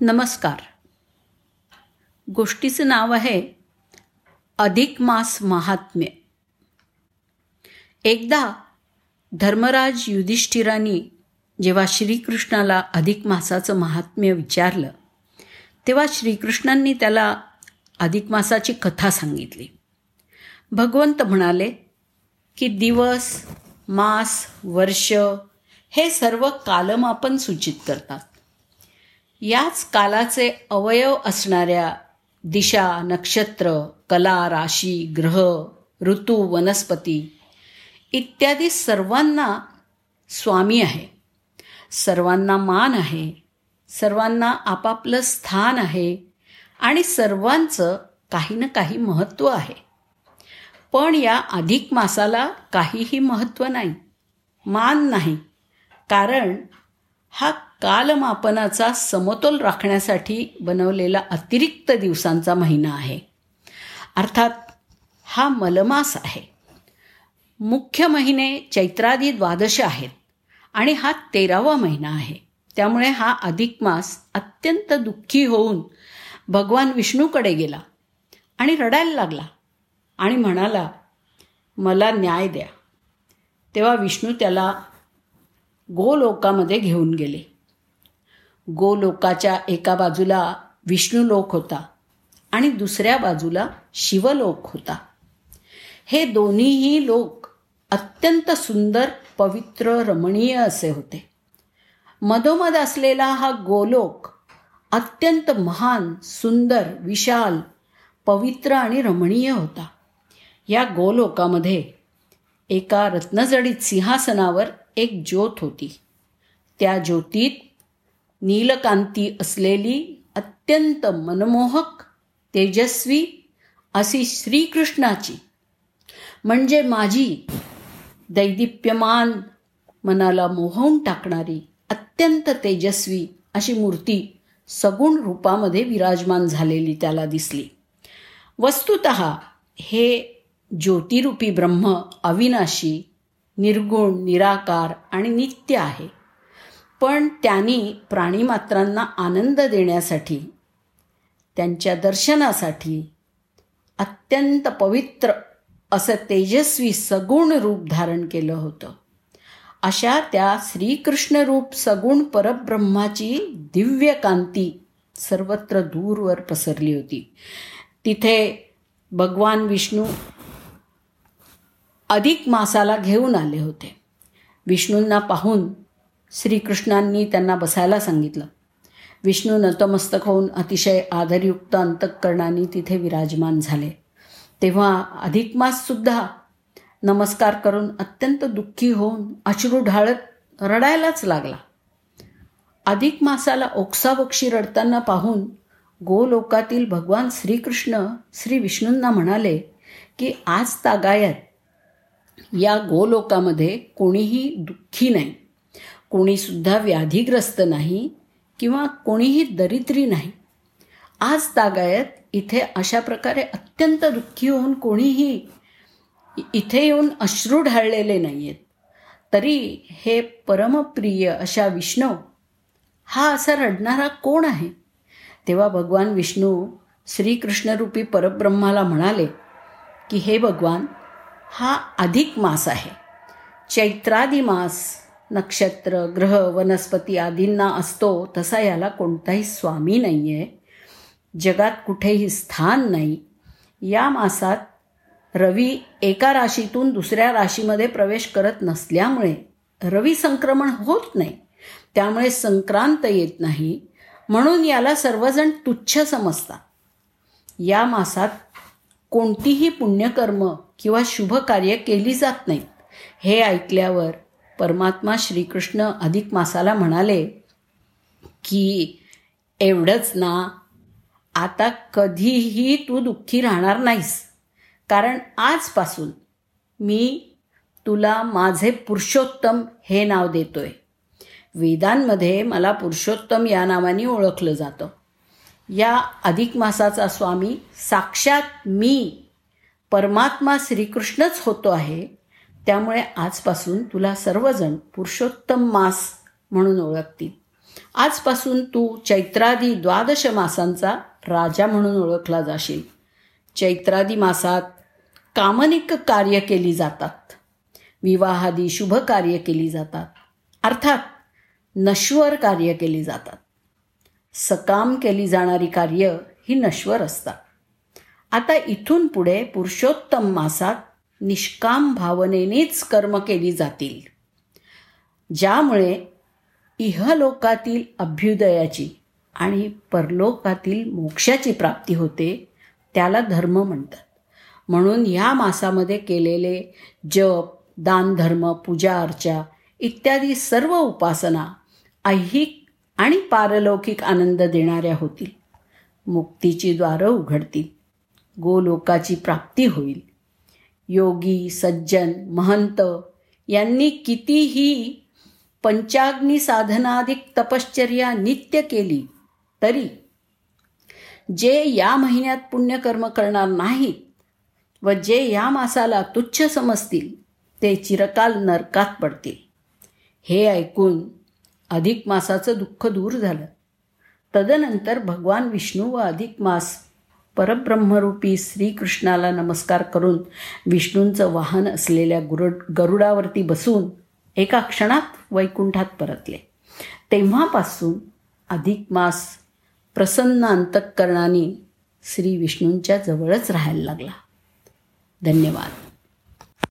नमस्कार. गोष्टीचं नाव आहे अधिक मास महात्म्य. एकदा धर्मराज युधिष्ठिरांनी जेव्हा श्रीकृष्णाला अधिक मासाचं महात्म्य विचारलं तेव्हा श्रीकृष्णांनी त्याला अधिक मासाची कथा सांगितली. भगवंत म्हणाले की दिवस मास वर्ष हे सर्व कालमापन सूचित करतात. याच कालाचे अवयव असणाऱ्या दिशा नक्षत्र कला राशी ग्रह ऋतू वनस्पती इत्यादी सर्वांना स्वामी आहे. सर्वांना मान आहे. सर्वांना आपापलं स्थान आहे आणि सर्वांचं काही ना काही महत्त्व आहे. पण या अधिक मासाला काहीही महत्त्व नाही. मान नाही. कारण हा कालमापनाचा समतोल राखण्यासाठी बनवलेला अतिरिक्त दिवसांचा महिना आहे. अर्थात हा मलमास आहे. मुख्य महिने चैत्रादी द्वादश आहेत आणि हा तेरावा महिना आहे. त्यामुळे हा अधिक मास अत्यंत दुःखी होऊन भगवान विष्णूकडे गेला आणि रडायला लागला आणि म्हणाला मला न्याय द्या. तेव्हा विष्णू त्याला गोलोकामध्ये घेऊन गेले. गोलोकाच्या एका बाजूला विष्णुलोक होता आणि दुसऱ्या बाजूला शिवलोक होता. हे दोन्हीही लोक अत्यंत सुंदर पवित्र रमणीय असे होते. मधोमध असलेला हा गोलोक अत्यंत महान सुंदर विशाल पवित्र आणि रमणीय होता. या गोलोकामध्ये एका रत्नजडीत सिंहासनावर एक ज्योत होती. त्या ज्योतीत नीलकांती असलेली अत्यंत मनमोहक तेजस्वी अशी श्रीकृष्णाची. म्हणजे माझी दैदिप्यमान मनाला मोहवून टाकणारी अत्यंत तेजस्वी अशी मूर्ती सगुण रूपामध्ये विराजमान झालेली त्याला दिसली. वस्तुत हे ज्योतिरूपी ब्रह्म अविनाशी निर्गुण निराकार आणि नित्य आहे. पण त्यांनी प्राणीमात्रांना आनंद देण्यासाठी त्यांच्या दर्शनासाठी अत्यंत पवित्र असं तेजस्वी सगुण रूप धारण केलं होतं. अशा त्या श्रीकृष्णरूप सगुण परब्रह्माची दिव्य कांती सर्वत्र दूरवर पसरली होती. तिथे भगवान विष्णू अधिक मासाला घेऊन आले होते. विष्णूंना पाहून श्रीकृष्णांनी त्यांना बसायला सांगितलं. विष्णू नतमस्तक होऊन अतिशय आदरयुक्त अंतःकरणाने तिथे विराजमान झाले. तेव्हा अधिक माससुद्धा नमस्कार करून अत्यंत दुःखी होऊन अश्रू ढाळत रडायलाच लागला. अधिक मासाला ओक्साबोक्षी रडताना पाहून गोलोकातील भगवान श्रीकृष्ण श्री विष्णूंना म्हणाले की आज तागायत या गोलोकामध्ये कोणीही दुःखी नाही. कोणीसुद्धा व्याधीग्रस्त नाही किंवा कोणीही दरिद्री नाही. आज तागायत इथे अशा प्रकारे अत्यंत दुःखी होऊन कोणीही इथे येऊन अश्रू ढाळलेले नाही आहेत तरी हे परमप्रिय अशा विष्णू हा असा रडणारा कोण आहे? तेव्हा भगवान विष्णू श्रीकृष्णरूपी परब्रह्माला म्हणाले की हे भगवान हा अधिक मास आहे. चैत्रादी मास नक्षत्र ग्रह वनस्पती आदींना असतो तसा याला कोणताही स्वामी नाही आहे जगात कुठेही स्थान नाही. या मासात रवी एका राशीतून दुसऱ्या राशीमध्ये प्रवेश करत नसल्यामुळे रवी संक्रमण होत नाही. त्यामुळे संक्रांत येत नाही. म्हणून याला सर्वजण तुच्छ समजतात. या मासात कोणतीही पुण्यकर्म किंवा शुभ कार्य केली जात नाहीत हे ऐकल्यावर परमात्मा श्रीकृष्ण अधिक मासाला म्हणाले की एवढंच ना आता कधीही तू दुःखी राहणार नाहीस. कारण आजपासून मी तुला माझे पुरुषोत्तम हे नाव देतोय. वेदांमध्ये मला पुरुषोत्तम या नावाने ओळखलं जातं. या अधिक मासाचा स्वामी साक्षात मी परमात्मा श्रीकृष्णच होतो आहे त्यामुळे आजपासून तुला सर्वजण पुरुषोत्तम मास म्हणून ओळखतील. आजपासून तू चैत्रादी द्वादश मासांचा राजा म्हणून ओळखला जाशील. चैत्रादी मासात कामनिक कार्य केली जातात. विवाहादी शुभ कार्य केली जातात. अर्थात नश्वर कार्य केली जातात. सकाम केली जाणारी कार्य ही नश्वर असतात. आता इथून पुढे पुरुषोत्तम मासात निष्काम भावनेनेच कर्म केली जातील. ज्यामुळे इहलोकातील अभ्युदयाची आणि परलोकातील मोक्षाची प्राप्ती होते त्याला धर्म म्हणतात. म्हणून ह्या मासामध्ये केलेले जप दानधर्म पूजा अर्चा इत्यादी सर्व उपासना ऐहिक आणि पारलौकिक आनंद देणाऱ्या होतील. मुक्तीची द्वारं उघडतील. गोलोकाची प्राप्ती होईल. योगी सज्जन महंत यांनी कितीही पंचाग्नी साधनाधिक तपश्चर्या नित्य केली तरी जे या महिन्यात पुण्यकर्म करणार नाहीत व जे या मासाला तुच्छ समजतील ते चिरकाल नरकात पडतील. हे ऐकून अधिक मासाचं दुःख दूर झालं. तदनंतर भगवान विष्णू व अधिक मास परब्रह्मरूपी श्रीकृष्णाला नमस्कार करून विष्णूंचं वाहन असलेल्या गुरु गरुडावरती बसून एका क्षणात वैकुंठात परतले. तेव्हापासून अधिक मास प्रसन्न अंतःकरणाने श्री विष्णूंच्या जवळच राहायला लागला. धन्यवाद.